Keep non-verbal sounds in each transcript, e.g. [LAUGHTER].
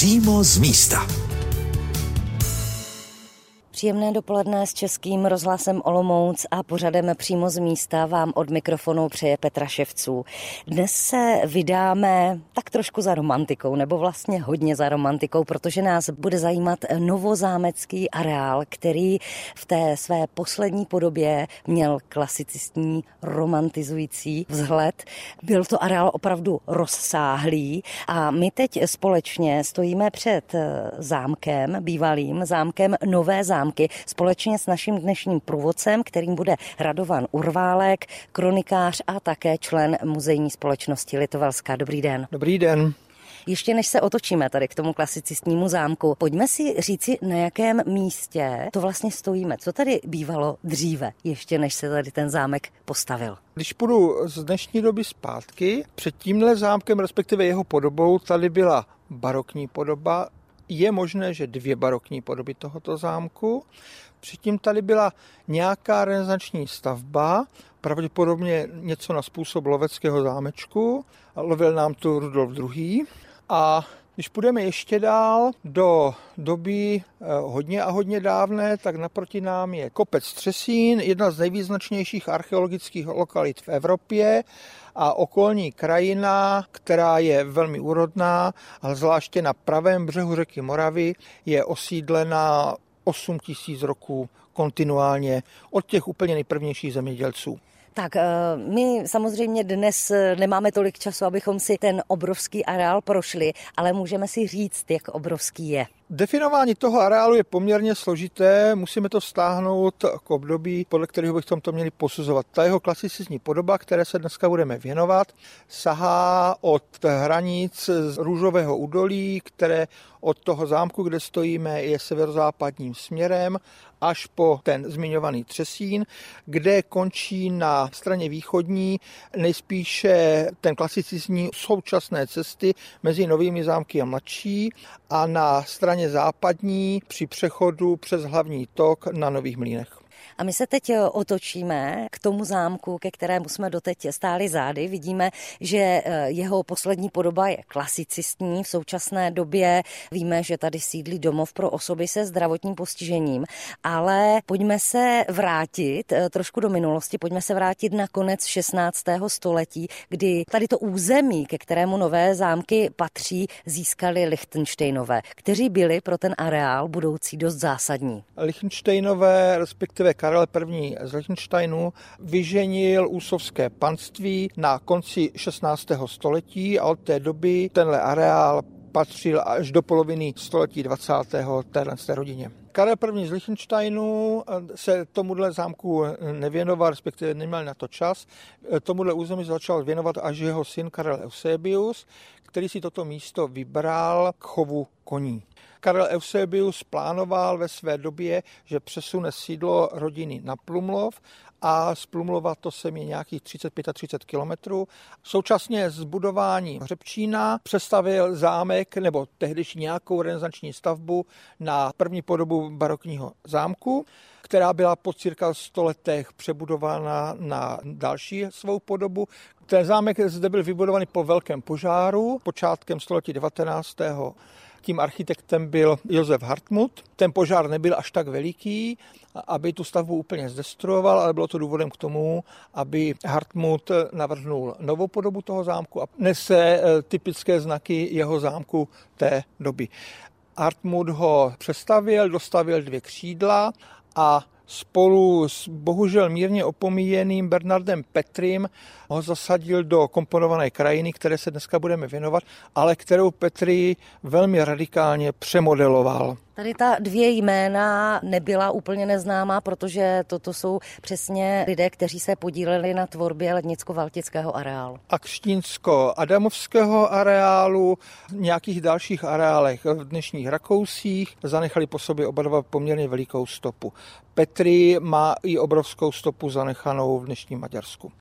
Přímo z místa. Příjemné dopoledne s Českým rozhlasem Olomouc a pořadem přímo z místa vám od mikrofonu přeje Petra Ševců. Dnes se vydáme tak trošku za romantikou, nebo vlastně hodně za romantikou, protože nás bude zajímat novozámecký areál, který v té své poslední podobě měl klasicistní romantizující vzhled. Byl to areál opravdu rozsáhlý a my teď společně stojíme před zámkem, bývalým zámkem Nové zámky zámky společně s naším dnešním průvodcem, kterým bude Radovan Urválek, kronikář a také člen muzejní společnosti Litovelská. Dobrý den. Dobrý den. Ještě než se otočíme tady k tomu klasicistnímu zámku, pojďme si říci, na jakém místě to vlastně stojíme. Co tady bývalo dříve, ještě než se tady ten zámek postavil? Když půjdu z dnešní doby zpátky, před tímhle zámkem, respektive jeho podobou, tady byla barokní podoba je možné, že dvě barokní podoby tohoto zámku. Předtím tady byla nějaká renesanční stavba, pravděpodobně něco na způsob loveckého zámečku. Lovil nám tu Rudolf II. A když půjdeme ještě dál do doby eh, hodně a hodně dávné, tak naproti nám je kopec Třesín, jedna z nejvýznačnějších archeologických lokalit v Evropě a okolní krajina, která je velmi úrodná, ale zvláště na pravém břehu řeky Moravy je osídlena 8 tisíc roků kontinuálně od těch úplně nejprvnějších zemědělců. Tak eh, my samozřejmě dnes eh, nemáme tolik času, abychom si ten obrovský areál prošli, ale můžeme si říct, jak obrovský je. Definování toho areálu je poměrně složité, musíme to stáhnout k období, podle kterého bychom to měli posuzovat. Ta jeho klasicistní podoba, které se dneska budeme věnovat, sahá od hranic z Růžového údolí, které od toho zámku, kde stojíme, je severozápadním směrem až po ten zmiňovaný Třesín, kde končí na straně východní nejspíše ten klasicistní současné cesty mezi novými zámky a mladší a na straně západní při přechodu přes hlavní tok na Nových mlínech. A my se teď eh, otočíme k tomu zámku, ke kterému jsme doteď stáli zády. Vidíme, že eh, jeho poslední podoba je klasicistní. V současné době víme, že tady sídlí domov pro osoby se zdravotním postižením. Ale pojďme se vrátit eh, trošku do minulosti, pojďme se vrátit na konec 16. století, kdy tady to území, ke kterému nové zámky patří, získali Lichtensteinové, kteří byli pro ten areál budoucí dost zásadní. Lichtensteinové, respektive Karel I. z Liechtensteinu vyženil úsovské panství na konci 16. století a od té doby tenhle areál patřil až do poloviny století 20. téhle rodině. Karel I. z Liechtensteinu se tomuhle zámku nevěnoval, respektive neměl na to čas. Tomuhle území začal věnovat až jeho syn Karel Eusebius, který si toto místo vybral k chovu koní. Karel Eusebius plánoval ve své době, že přesune sídlo rodiny na Plumlov a z Plumlova to se mi nějakých 35 a 30 kilometrů. Současně s budováním Hřebčína přestavil zámek nebo tehdyž nějakou renesanční stavbu na první podobu barokního zámku, která byla po cirka 100 letech přebudována na další svou podobu. Ten zámek zde byl vybudovaný po velkém požáru počátkem století 19 tím architektem byl Josef Hartmut. Ten požár nebyl až tak veliký, aby tu stavbu úplně zdestruoval, ale bylo to důvodem k tomu, aby Hartmut navrhnul novou podobu toho zámku a nese eh, typické znaky jeho zámku té doby. Hartmut ho přestavil, dostavil dvě křídla a spolu s bohužel mírně opomíjeným Bernardem Petrim ho zasadil do komponované krajiny, které se dneska budeme věnovat, ale kterou Petri velmi radikálně přemodeloval. Tady ta dvě jména nebyla úplně neznámá, protože toto jsou přesně lidé, kteří se podíleli na tvorbě lednicko-valtického areálu. A křtínsko-adamovského areálu, nějakých dalších areálech v dnešních Rakousích zanechali po sobě oba dva poměrně velikou stopu. Petri má i obrovskou stopu zanechanou v dnešním Maďarsku.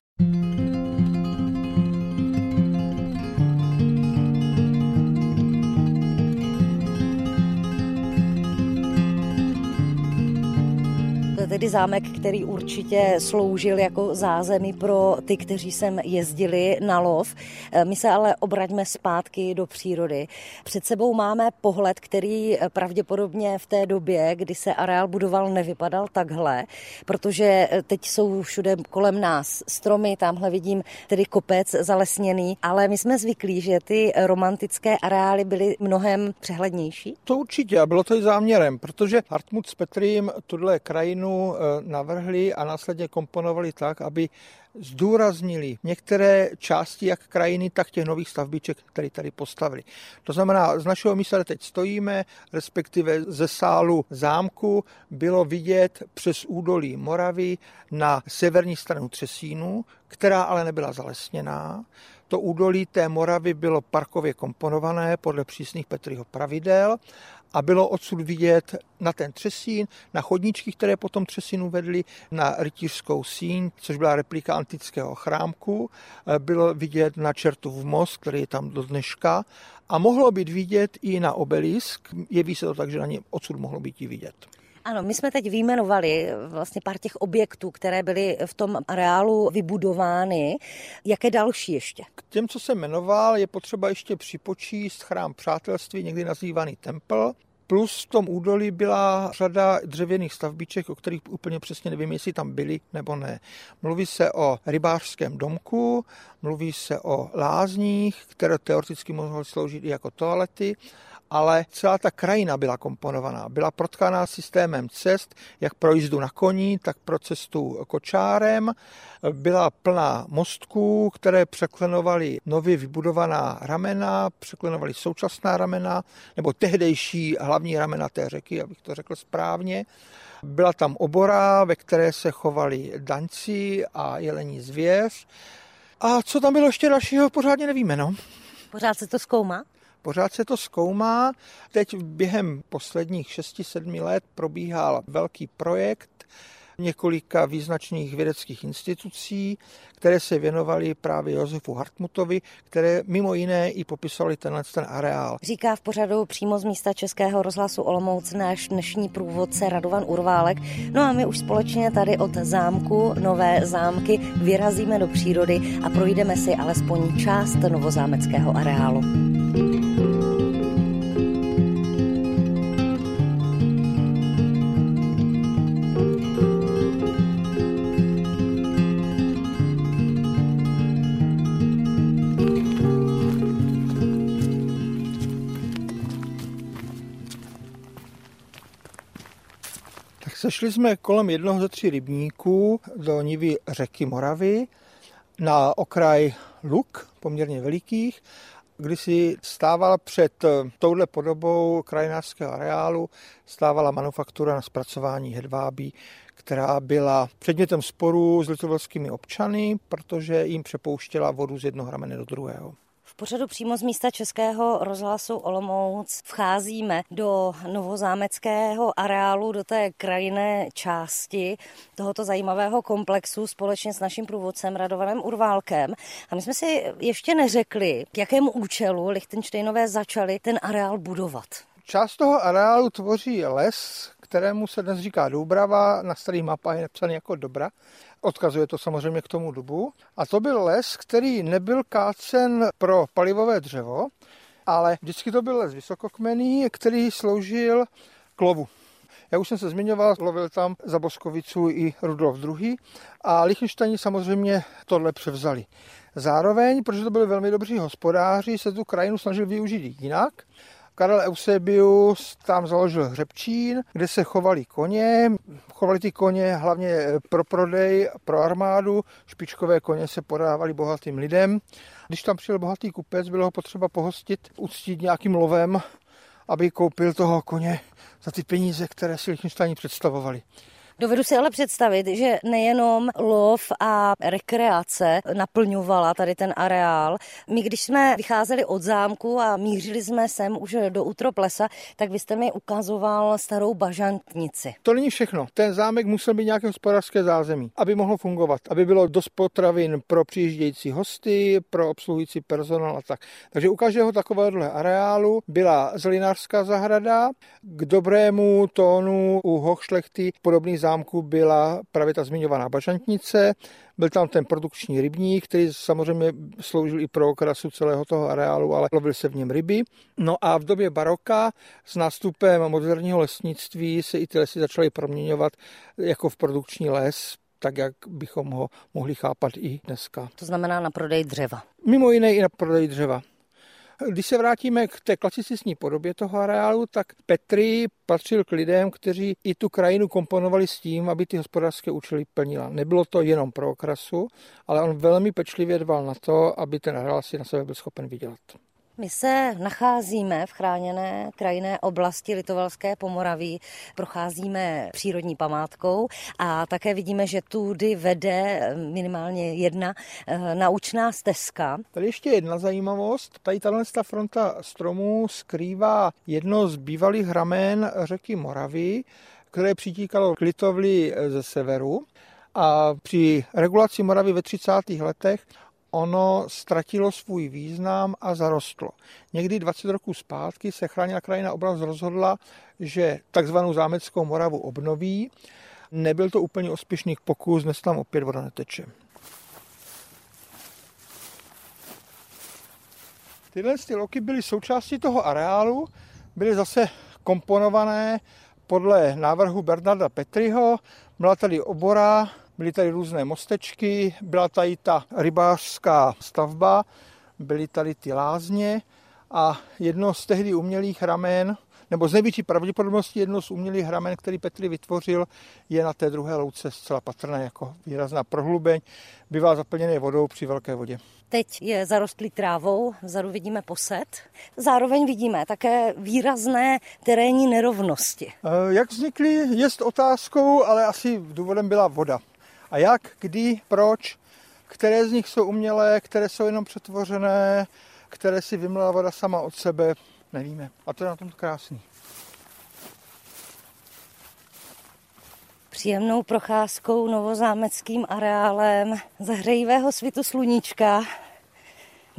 Tedy zámek, který určitě sloužil jako zázemí pro ty, kteří sem jezdili na lov. Eh, my se ale obraťme zpátky do přírody. Před sebou máme pohled, který pravděpodobně v té době, kdy se areál budoval, nevypadal takhle, protože teď jsou všude kolem nás stromy, tamhle vidím tedy kopec zalesněný, ale my jsme zvyklí, že ty romantické areály byly mnohem přehlednější. To určitě a bylo to i záměrem, protože Hartmut s Petrým tuhle krajinu eh, navrhli a následně komponovali tak, aby zdůraznili některé části jak krajiny, tak těch nových stavbíček, které tady postavili. To znamená, z našeho místa, teď stojíme, respektive ze sálu zámku, bylo vidět přes údolí Moravy na severní stranu Třesínu, která ale nebyla zalesněná. To údolí té Moravy bylo parkově komponované podle přísných Petriho pravidel a bylo odsud vidět na ten třesín, na chodníčky, které potom třesinu vedly na rytířskou síň, což byla replika antického chrámku. Bylo vidět na Čertův most, který je tam do dneška a mohlo být vidět i na obelisk. Jeví se to tak, že na něm odsud mohlo být i vidět. Ano, my jsme teď vyjmenovali vlastně pár těch objektů, které byly v tom areálu vybudovány. Jaké další ještě? K těm, co jsem jmenoval, je potřeba ještě připočíst chrám přátelství, někdy nazývaný tempel, Plus v tom údolí byla řada dřevěných stavbíček, o kterých úplně přesně nevím, jestli tam byly nebo ne. Mluví se o rybářském domku, mluví se o lázních, které teoreticky mohly sloužit i jako toalety ale celá ta krajina byla komponovaná. Byla protkaná systémem cest, jak pro jízdu na koní, tak pro cestu kočárem. Byla plná mostků, které překlenovaly nově vybudovaná ramena, překlenovaly současná ramena, nebo tehdejší hlavní ramena té řeky, abych to řekl správně. Byla tam obora, ve které se chovali daňci a jelení zvěř. A co tam bylo ještě dalšího, pořádně nevíme, no. Pořád se to zkoumá? Pořád se to zkoumá. Teď během posledních 6-7 let probíhal velký projekt několika význačných vědeckých institucí, které se věnovaly právě Josefu Hartmutovi, které mimo jiné i popisovali tenhle ten areál. Říká v pořadu přímo z místa Českého rozhlasu Olomouc náš dnešní průvodce Radovan Urválek. No a my už společně tady od zámku Nové zámky vyrazíme do přírody a projdeme si alespoň část novozámeckého areálu. Sešli jsme kolem jednoho ze tří rybníků do nivy řeky Moravy na okraj luk, poměrně velikých, kdy si stávala před touhle podobou krajinářského areálu, stávala manufaktura na zpracování hedvábí, která byla předmětem sporu s litovskými občany, protože jim přepouštěla vodu z jednoho ramene do druhého pořadu přímo z místa Českého rozhlasu Olomouc vcházíme do novozámeckého areálu, do té krajinné části tohoto zajímavého komplexu společně s naším průvodcem Radovanem Urválkem. A my jsme si ještě neřekli, k jakému účelu Lichtensteinové začali ten areál budovat. Část toho areálu tvoří les, kterému se dnes říká Doubrava, na starých mapách je napsaný jako Dobra. Odkazuje to samozřejmě k tomu dubu. A to byl les, který nebyl kácen pro palivové dřevo, ale vždycky to byl les vysokokmený, který sloužil k lovu. Já už jsem se zmiňoval, lovil tam za Boskovicu i Rudolf II. a Lichtensteini samozřejmě tohle převzali. Zároveň, protože to byli velmi dobří hospodáři, se tu krajinu snažili využít jinak. Karel Eusebius tam založil hřebčín, kde se chovali koně. Chovali ty koně hlavně pro prodej, pro armádu. Špičkové koně se podávaly bohatým lidem. Když tam přijel bohatý kupec, bylo ho potřeba pohostit, uctít nějakým lovem, aby koupil toho koně za ty peníze, které si Lichtensteini představovali. Dovedu si ale představit, že nejenom lov a rekreace naplňovala tady ten areál. My, když jsme vycházeli od zámku a mířili jsme sem už do útrop lesa, tak vy jste mi ukazoval starou bažantnici. To není všechno. Ten zámek musel být nějaké hospodářské zázemí, aby mohlo fungovat, aby bylo dost potravin pro přijíždějící hosty, pro obsluhující personál a tak. Takže u každého takového areálu byla zelinářská zahrada, k dobrému tónu u hochšlechty podobných zámku byla právě ta zmiňovaná bažantnice, byl tam ten produkční rybník, který samozřejmě sloužil i pro okrasu celého toho areálu, ale lovil se v něm ryby. No a v době baroka s nástupem moderního lesnictví se i ty lesy začaly proměňovat jako v produkční les, tak jak bychom ho mohli chápat i dneska. To znamená na prodej dřeva. Mimo jiné i na prodej dřeva. Když se vrátíme k té klasicistní podobě toho areálu, tak Petri patřil k lidem, kteří i tu krajinu komponovali s tím, aby ty hospodářské účely plnila. Nebylo to jenom pro okrasu, ale on velmi pečlivě dbal na to, aby ten areál si na sebe byl schopen vydělat. My se nacházíme v chráněné krajinné oblasti Litovalské Pomoraví, procházíme přírodní památkou a také vidíme, že tudy vede minimálně jedna eh, naučná stezka. Tady ještě jedna zajímavost. Tady tahle fronta stromů skrývá jedno z bývalých ramen řeky Moravy, které přitíkalo k Litovli ze severu. A při regulaci Moravy ve 30. letech ono ztratilo svůj význam a zarostlo. Někdy 20 roků zpátky se chráněná krajina oblast rozhodla, že takzvanou zámeckou Moravu obnoví. Nebyl to úplně úspěšný pokus, dnes tam opět voda neteče. Tyhle ty loky byly součástí toho areálu, byly zase komponované podle návrhu Bernarda Petriho. Byla tady obora, Byly tady různé mostečky, byla tady ta rybářská stavba, byly tady ty lázně a jedno z tehdy umělých ramen, nebo z největší pravděpodobnosti jedno z umělých ramen, který Petri vytvořil, je na té druhé louce zcela patrné jako výrazná prohlubeň, bývá zaplněné vodou při velké vodě. Teď je zarostlý trávou, vzadu vidíme posed. Zároveň vidíme také výrazné terénní nerovnosti. Eh, jak vznikly, je otázkou, ale asi důvodem byla voda. A jak, kdy, proč, které z nich jsou umělé, které jsou jenom přetvořené, které si vymlela voda sama od sebe, nevíme. A to je na tom krásný. Příjemnou procházkou novozámeckým areálem zahřejivého svitu sluníčka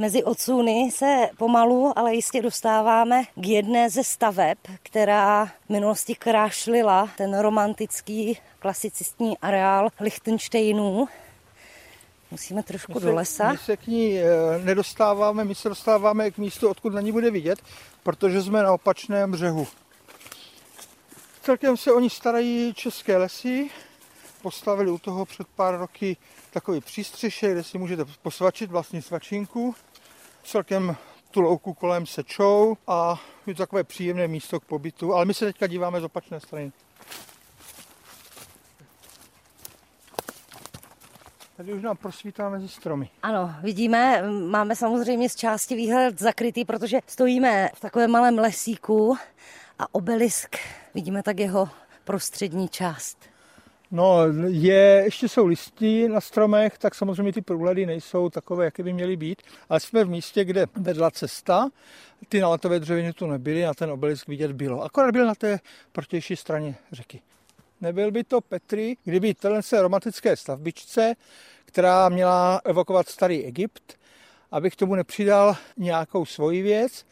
Mezi odsuny se pomalu, ale jistě dostáváme k jedné ze staveb, která v minulosti krášlila ten romantický klasicistní areál Lichtensteinů. Musíme trošku my se, do lesa. My se k ní eh, nedostáváme, my se dostáváme k místu, odkud na ní bude vidět, protože jsme na opačném břehu. Celkem se oni starají české lesy, postavili u toho před pár roky takový přístřešek, kde si můžete posvačit vlastní svačinku celkem tu louku kolem sečou a je to takové příjemné místo k pobytu, ale my se teďka díváme z opačné strany. Tady už nám prosvítá mezi stromy. Ano, vidíme, máme samozřejmě z části výhled zakrytý, protože stojíme v takovém malém lesíku a obelisk, vidíme tak jeho prostřední část. No, je, ještě jsou listy na stromech, tak samozřejmě ty průhledy nejsou takové, jaké by měly být, ale jsme v místě, kde vedla cesta, ty naletové dřeviny tu nebyly a ten obelisk vidět bylo. Akorát byl na té protější straně řeky. Nebyl by to Petri, kdyby tenhle romantické stavbičce, která měla evokovat starý Egypt, abych tomu nepřidal nějakou svoji věc,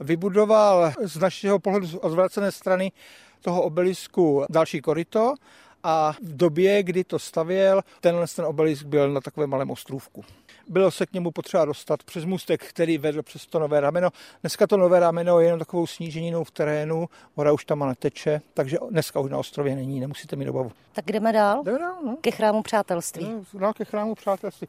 vybudoval z našeho pohledu odvracené strany toho obelisku další koryto a v době, kdy to stavěl, tenhle ten obelisk byl na takovém malém ostrůvku. Bylo se k němu potřeba dostat přes můstek, který vedl přes to nové rameno. Dneska to nové rameno je jenom takovou sníženinou v terénu, voda už tam neteče, takže dneska už na ostrově není, nemusíte mít obavu. Tak jdeme dál? Jdeme dál, no. Ke chrámu přátelství. No, dál ke chrámu přátelství.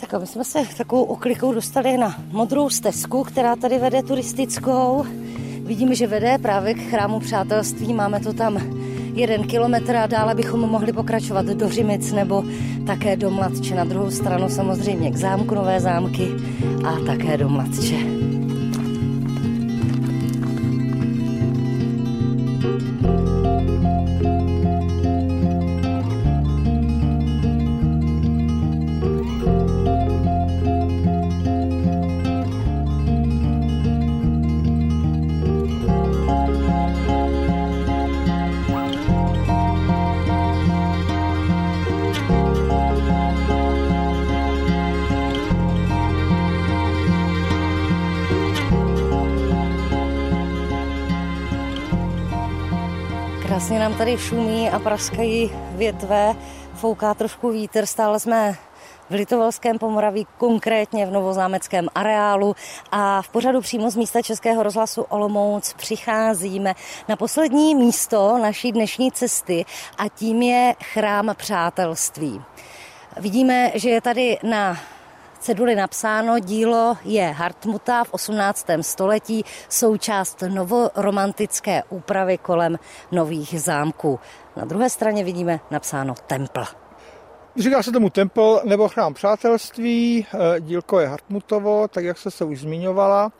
Tak a my jsme se takovou oklikou dostali na modrou stezku, která tady vede turistickou. Vidíme, že vede právě k chrámu přátelství, máme to tam jeden kilometr a dále bychom mohli pokračovat do Řimic nebo také do Mladče. Na druhou stranu samozřejmě k zámku Nové zámky a také do Mladče. thank you tady šumí a praskají větve, fouká trošku vítr, stále jsme v Litovelském Pomoraví, konkrétně v Novozámeckém areálu a v pořadu přímo z místa Českého rozhlasu Olomouc přicházíme na poslední místo naší dnešní cesty a tím je Chrám přátelství. Vidíme, že je tady na ceduli napsáno, dílo je Hartmuta v 18. století, součást novoromantické úpravy kolem nových zámků. Na druhé straně vidíme napsáno Templ. Říká se tomu tempel nebo chrám přátelství, eh, dílko je Hartmutovo, tak jak se se už zmiňovala,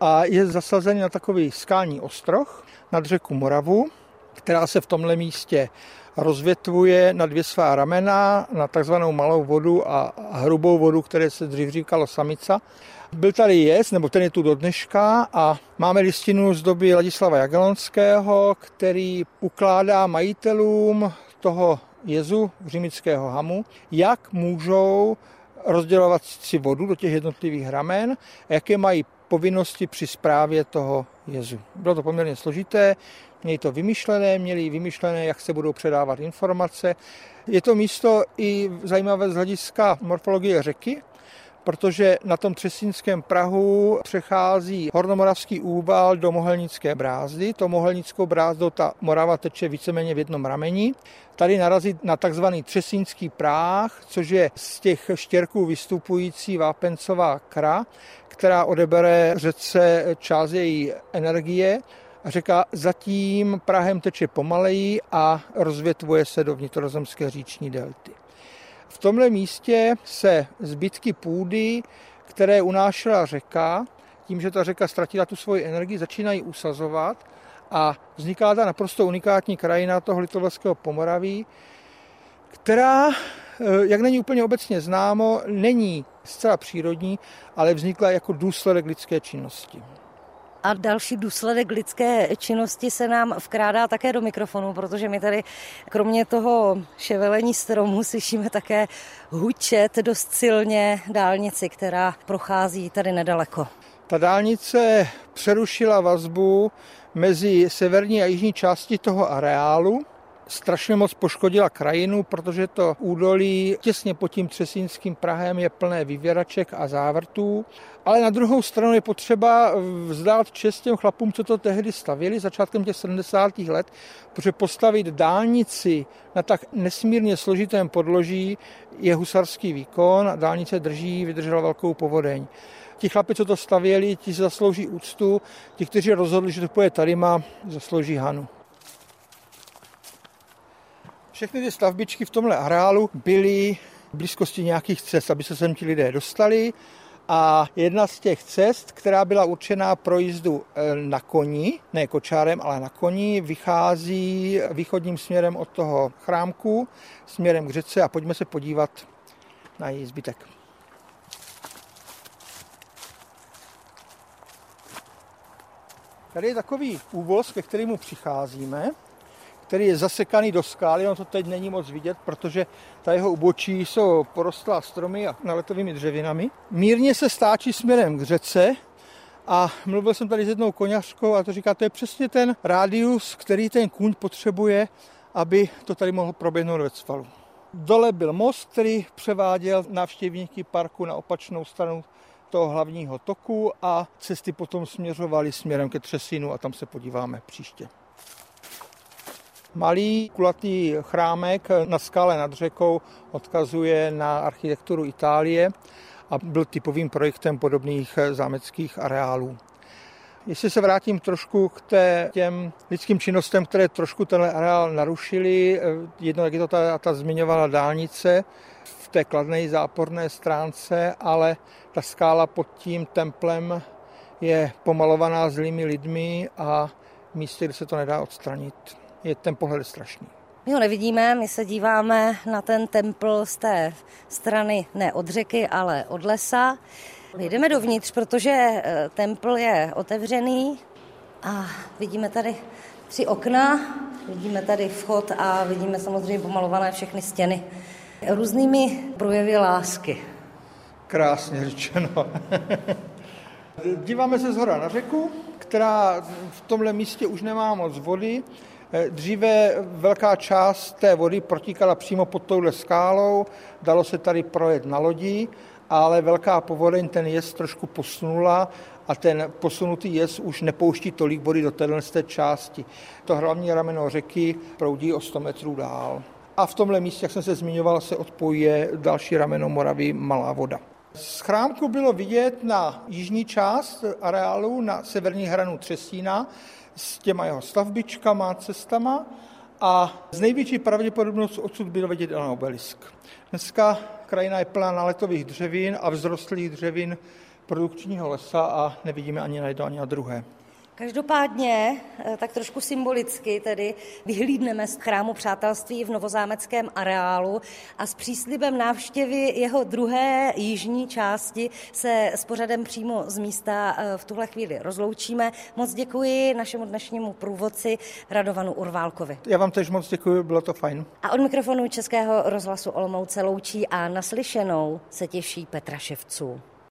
a je zasazený na takový skální ostroh nad řeku Moravu, která se v tomhle místě rozvětvuje na dvě svá ramena, na takzvanou malou vodu a hrubou vodu, které se dřív říkalo samica. Byl tady jez, nebo ten je tu do dneška a máme listinu z doby Ladislava Jagelonského, který ukládá majitelům toho jezu římického hamu, jak můžou rozdělovat si vodu do těch jednotlivých ramen jaké mají povinnosti při správě toho jezu. Bylo to poměrně složité, měli to vymyšlené, měli vymyšlené, jak se budou předávat informace. Je to místo i zajímavé z hlediska morfologie řeky, protože na tom Třesínském Prahu přechází Hornomoravský úval do Mohelnické brázdy. To Mohelnickou brázdu ta Morava teče víceméně v jednom rameni. Tady narazí na takzvaný Třesínský práh, což je z těch štěrků vystupující vápencová kra, která odebere řece část její energie a řeka zatím Prahem teče pomaleji a rozvětvuje se do vnitrozemské říční delty. V tomhle místě se zbytky půdy, které unášela řeka, tím, že ta řeka ztratila tu svoji energii, začínají usazovat a vzniká ta naprosto unikátní krajina toho litovského Pomoraví, která, eh, jak není úplně obecně známo, není zcela přírodní, ale vznikla jako důsledek lidské činnosti. A další důsledek lidské činnosti se nám vkrádá také do mikrofonu, protože my tady kromě toho ševelení stromů slyšíme také hučet dost silně dálnici, která prochází tady nedaleko. Ta dálnice přerušila vazbu mezi severní a jižní části toho areálu strašně moc poškodila krajinu, protože to údolí těsně pod tím Třesínským Prahem je plné vyvěraček a závrtů. Ale na druhou stranu je potřeba vzdát čest těm chlapům, co to tehdy stavili začátkem těch 70. let, protože postavit dálnici na tak nesmírně složitém podloží je husarský výkon a dálnice drží, vydržela velkou povodeň. Ti chlapi, co to stavěli, ti zaslouží úctu, ti, kteří rozhodli, že to půjde tady, má zaslouží Hanu. Všechny ty stavbičky v tomhle areálu byly v blízkosti nějakých cest, aby se sem ti lidé dostali. A jedna z těch cest, která byla určená pro jízdu eh, na koni, ne kočárem, ale na koni, vychází východním směrem od toho chrámku, směrem k řece a pojďme se podívat na její zbytek. Tady je takový úvoz, ke kterému přicházíme který je zasekaný do skály, on to teď není moc vidět, protože ta jeho ubočí jsou porostlá stromy a naletovými dřevinami. Mírně se stáčí směrem k řece a mluvil jsem tady s jednou koněřkou a to říká, to je přesně ten rádius, který ten kůň potřebuje, aby to tady mohlo proběhnout ve cvalu. Dole byl most, který převáděl návštěvníky parku na opačnou stranu toho hlavního toku a cesty potom směřovaly směrem ke Třesínu a tam se podíváme příště. Malý kulatý chrámek na skále nad řekou odkazuje na architekturu Itálie a byl typovým projektem podobných zámeckých areálů. Jestli se vrátím trošku k té, těm lidským činnostem, které trošku tenhle areál narušili, jedno, jak je to ta, ta zmiňovala dálnice v té kladné záporné stránce, ale ta skála pod tím templem je pomalovaná zlými lidmi a místě, kde se to nedá odstranit je ten pohled strašný. My ho nevidíme, my se díváme na ten templ z té strany ne od řeky, ale od lesa. Jdeme dovnitř, protože eh, templ je otevřený a vidíme tady tři okna, vidíme tady vchod a vidíme samozřejmě pomalované všechny stěny různými projevy lásky. Krásně řečeno. [LAUGHS] Díváme se zhora na řeku, která v tomhle místě už nemá moc vody, dříve velká část té vody protíkala přímo pod touhle skálou, dalo se tady projet na lodi, ale velká povodeň ten jez trošku posunula a ten posunutý jez už nepouští tolik vody do téhle části. To hlavní rameno řeky proudí o 100 metrů dál. A v tomhle místě, jak jsem se zmiňoval, se odpojuje další rameno Moravy Malá voda. Z chrámku bylo vidět na jižní část areálu, na severní hranu Třesína, s těma jeho stavbičkama, cestama a z největší pravděpodobnost odsud bylo vidět na obelisk. Dneska krajina je plná naletových dřevin a vzrostlých dřevin produkčního lesa a nevidíme ani na jedno, ani na druhé. Každopádně, eh, tak trošku symbolicky, tedy vyhlídneme z chrámu přátelství v novozámeckém areálu a s příslibem návštěvy jeho druhé jižní části se s pořadem přímo z místa eh, v tuhle chvíli rozloučíme. Moc děkuji našemu dnešnímu průvodci Radovanu Urválkovi. Já vám tež moc děkuji, bylo to fajn. A od mikrofonu Českého rozhlasu Olomouce loučí a naslyšenou se těší Petra Ševců.